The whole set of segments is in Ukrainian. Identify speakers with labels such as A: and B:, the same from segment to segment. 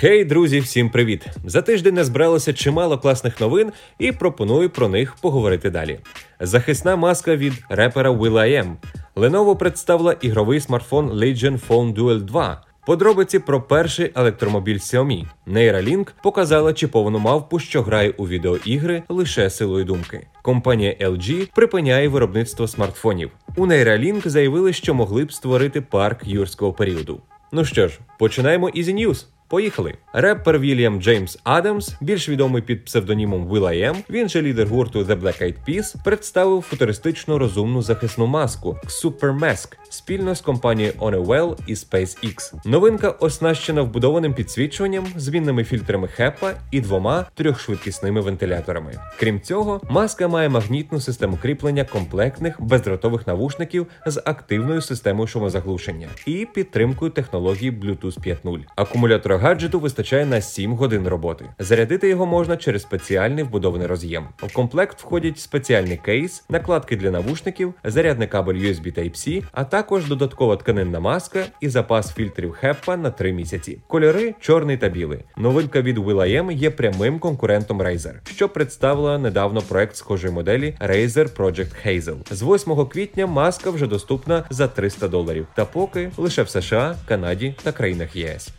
A: Хей, друзі, всім привіт! За тиждень не збиралося чимало класних новин і пропоную про них поговорити далі. Захисна маска від репера Will.i.am. Lenovo представила ігровий смартфон Legion Phone Duel 2. Подробиці про перший електромобіль Xiaomi. Neuralink показала чіповану мавпу, що грає у відеоігри лише силою думки. Компанія LG припиняє виробництво смартфонів. У Neuralink заявили, що могли б створити парк юрського періоду. Ну що ж, починаємо із News. Поїхали. Репер Вільям Джеймс Адамс, більш відомий під псевдонімом Will.i.am, він же лідер гурту The Black Eyed Peas, представив футуристичну розумну захисну маску Super Mask спільно з компанією Honeywell і SpaceX. Новинка оснащена вбудованим підсвічуванням, змінними фільтрами HEPA і двома трьохшвидкісними вентиляторами. Крім цього, маска має магнітну систему кріплення комплектних бездротових навушників з активною системою шумозаглушення і підтримкою технології Bluetooth 5.0. Акумулятора гаджету вистачає на 7 годин роботи. Зарядити його можна через спеціальний вбудований роз'єм. В комплект входять спеціальний кейс, накладки для навушників, зарядний кабель USB Type-C, а також додаткова тканинна маска і запас фільтрів HEPA на 3 місяці. Кольори чорний та білий. Новинка від Will.i.am є прямим конкурентом Razer, що представила недавно проект схожої моделі Razer Project Hazel. З 8 квітня маска вже доступна за 300 доларів, та поки лише в США, Канаді та країнах ЄС.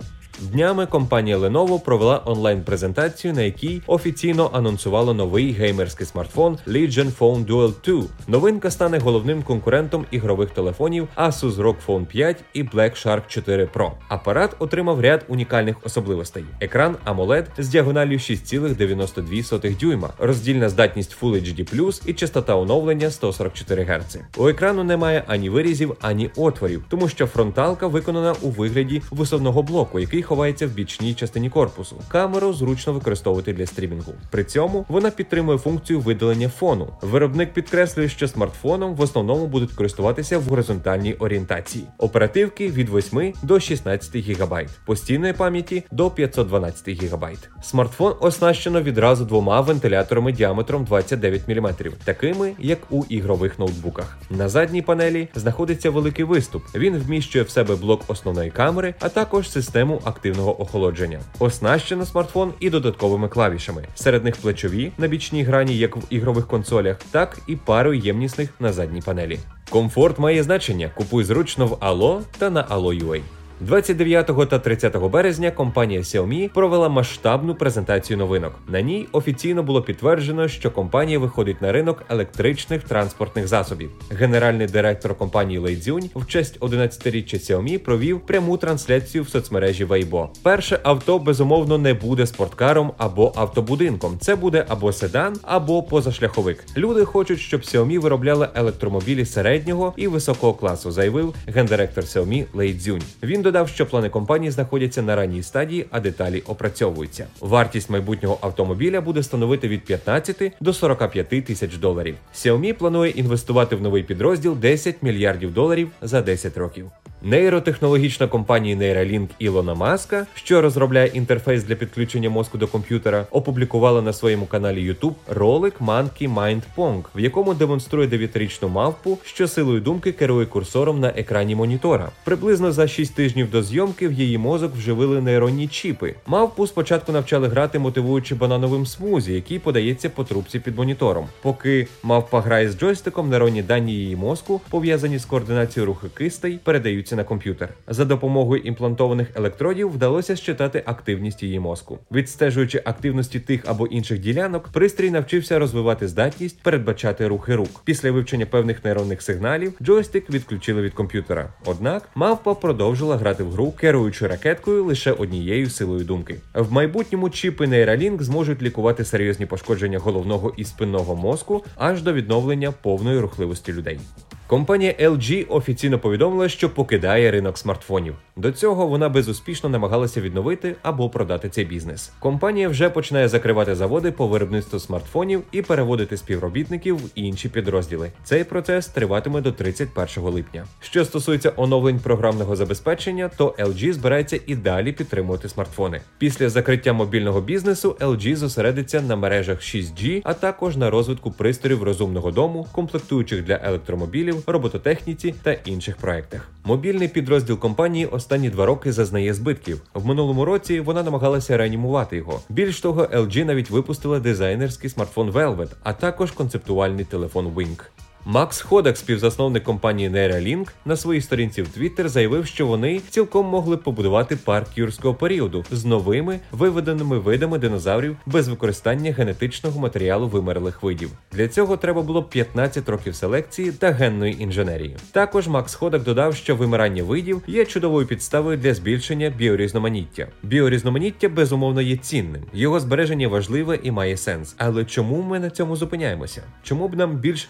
A: Днями компанія Lenovo провела онлайн-презентацію, на якій офіційно анонсувала новий геймерський смартфон Legion Phone Duel 2. Новинка стане головним конкурентом ігрових телефонів Asus ROG Phone 5 і Black Shark 4 Pro. Апарат отримав ряд унікальних особливостей: екран AMOLED з діагоналлю 6,92 дюйма, роздільна здатність Full HD+, і частота оновлення 144 Гц. У екрану немає ані вирізів, ані отворів, тому що фронталка виконана у вигляді висовного блоку, який ховається в бічній частині корпусу. Камеру зручно використовувати для стрімінгу. При цьому вона підтримує функцію видалення фону. Виробник підкреслює, що смартфоном в основному будуть користуватися в горизонтальній орієнтації. Оперативки від 8 до 16 ГБ, постійної пам'яті до 512 ГБ. Смартфон оснащено відразу двома вентиляторами діаметром 29 мм, такими як у ігрових ноутбуках. На задній панелі знаходиться великий виступ. Він вміщує в себе блок основної камери, а також систему активності активного охолодження. Оснащено смартфон і додатковими клавішами. Серед них плечові на бічній грані, як в ігрових консолях, так і парою ємнісних на задній панелі. Комфорт має значення. Купуй зручно в Allo та на Allo.ua. 29 та 30 березня компанія Xiaomi провела масштабну презентацію новинок. На ній офіційно було підтверджено, що компанія виходить на ринок електричних транспортних засобів. Генеральний директор компанії Лей Цзюнь в честь 11-річчя Xiaomi провів пряму трансляцію в соцмережі Weibo. Перше авто безумовно не буде спорткаром або автобудинком. Це буде або седан, або позашляховик. Люди хочуть, щоб Xiaomi виробляли електромобілі середнього і високого класу, заявив гендиректор Xiaomi Лей Цзюнь. Він додав, що плани компанії знаходяться на ранній стадії, а деталі опрацьовуються. Вартість майбутнього автомобіля буде становити від 15 до 45 тисяч доларів. Xiaomi планує інвестувати в новий підрозділ 10 мільярдів доларів за 10 років. Нейротехнологічна компанія Neuralink Ілона Маска, що розробляє інтерфейс для підключення мозку до комп'ютера, опублікувала на своєму каналі YouTube ролик Monkey Mind Pong, в якому демонструє 9-річну мавпу, що силою думки керує курсором на екрані монітора. Приблизно за 6 тижнів до зйомки в її мозок вживили нейронні чіпи. Мавпу спочатку навчали грати, мотивуючи банановим смузі, який подається по трубці під монітором. Поки мавпа грає з джойстиком, нейронні дані її мозку, пов'язані з координацією рухи кистей, передаються на комп'ютер. За допомогою імплантованих електродів вдалося щитати активність її мозку. Відстежуючи активності тих або інших ділянок, пристрій навчився розвивати здатність передбачати рухи рук. Після вивчення певних нейронних сигналів джойстик відключили від комп'ютера. Однак мавпа продовжила грати в гру, керуючи ракеткою лише однією силою думки. В майбутньому чіпи Neuralink зможуть лікувати серйозні пошкодження головного і спинного мозку аж до відновлення повної рухливості людей. Компанія LG офіційно повідомила, що покидає ринок смартфонів. До цього вона безуспішно намагалася відновити або продати цей бізнес. Компанія вже починає закривати заводи по виробництву смартфонів і переводити співробітників в інші підрозділи. Цей процес триватиме до 31 липня. Що стосується оновлень програмного забезпечення, то LG збирається і далі підтримувати смартфони. Після закриття мобільного бізнесу LG зосередиться на мережах 6G, а також на розвитку пристроїв розумного дому, комплектуючих для електромобілів робототехніці та інших проектах. Мобільний підрозділ компанії останні два роки зазнає збитків. В минулому році вона намагалася реанімувати його. Більш того, LG навіть випустила дизайнерський смартфон Velvet, а також концептуальний телефон Wing. Макс Ходак, співзасновник компанії Neuralink, на своїй сторінці в Twitter заявив, що вони цілком могли побудувати парк юрського періоду з новими виведеними видами динозаврів без використання генетичного матеріалу вимерлих видів. Для цього треба було 15 років селекції та генної інженерії. Також Макс Ходак додав, що вимирання видів є чудовою підставою для збільшення біорізноманіття. Біорізноманіття безумовно є цінним. Його збереження важливе і має сенс. Але чому ми на цьому зупиняємося? Чому б нам більш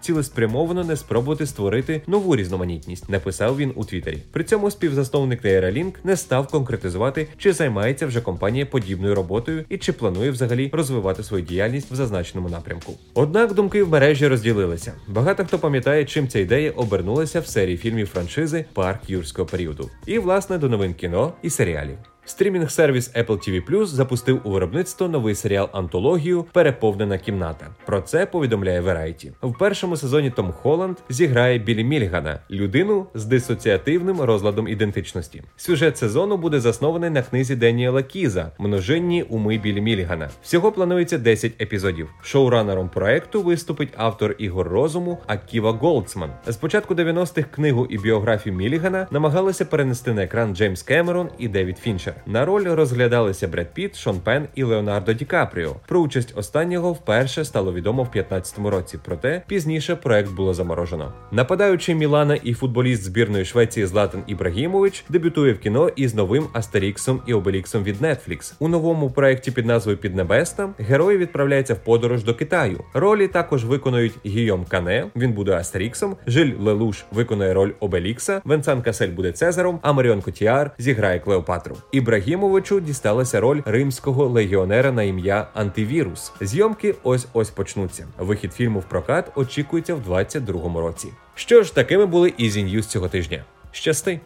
A: цілеспрямовано не спробувати створити нову різноманітність, написав він у Твіттері. При цьому співзасновник Neuralink не став конкретизувати, чи займається вже компанія подібною роботою і чи планує взагалі розвивати свою діяльність в зазначеному напрямку. Однак думки в мережі розділилися. Багато хто пам'ятає, чим ця ідея обернулася в серії фільмів франшизи Парк юрського періоду, і власне до новин кіно і серіалів. Стрімінг сервіс Apple TV Plus запустив у виробництво новий серіал Антологію Переповнена кімната. Про це повідомляє Variety. В першому сезоні Том Холланд зіграє Біллі Міллігана, людину з дисоціативним розладом ідентичності. Сюжет сезону буде заснований на книзі Деніела Кіза Множинні уми Біллі Міллігана. Всього планується 10 епізодів. Шоуранером проекту виступить автор ігор розуму Аківа Голдсман. З початку 90-х книгу і біографію Мілігана намагалися перенести на екран Джеймс Кемерон і Девід Фінчер. На роль розглядалися Бред Піт, Шон Пен і Леонардо Ді Капріо. Про участь останнього вперше стало відомо в 15-му році. Проте пізніше проект було заморожено. Нападаючий Мілана і футболіст збірної Швеції Златан Ібрагімович дебютує в кіно із новим Астеріксом і Обеліксом від Netflix. У новому проекті під назвою Піднебесна герої відправляються в подорож до Китаю. Ролі також виконують Гійом Кане. Він буде Астеріксом, Жиль Лелуш виконує роль Обелікса, Венсан Касель буде Цезаром, а Маріон Котіар зіграє Клеопатру. Ібрагімовичу дісталася роль римського легіонера на ім'я Антивірус. Зйомки ось ось почнуться. Вихід фільму в прокат очікується в 2022 році. Що ж, такими були Ізі Ньюз цього тижня. Щасти!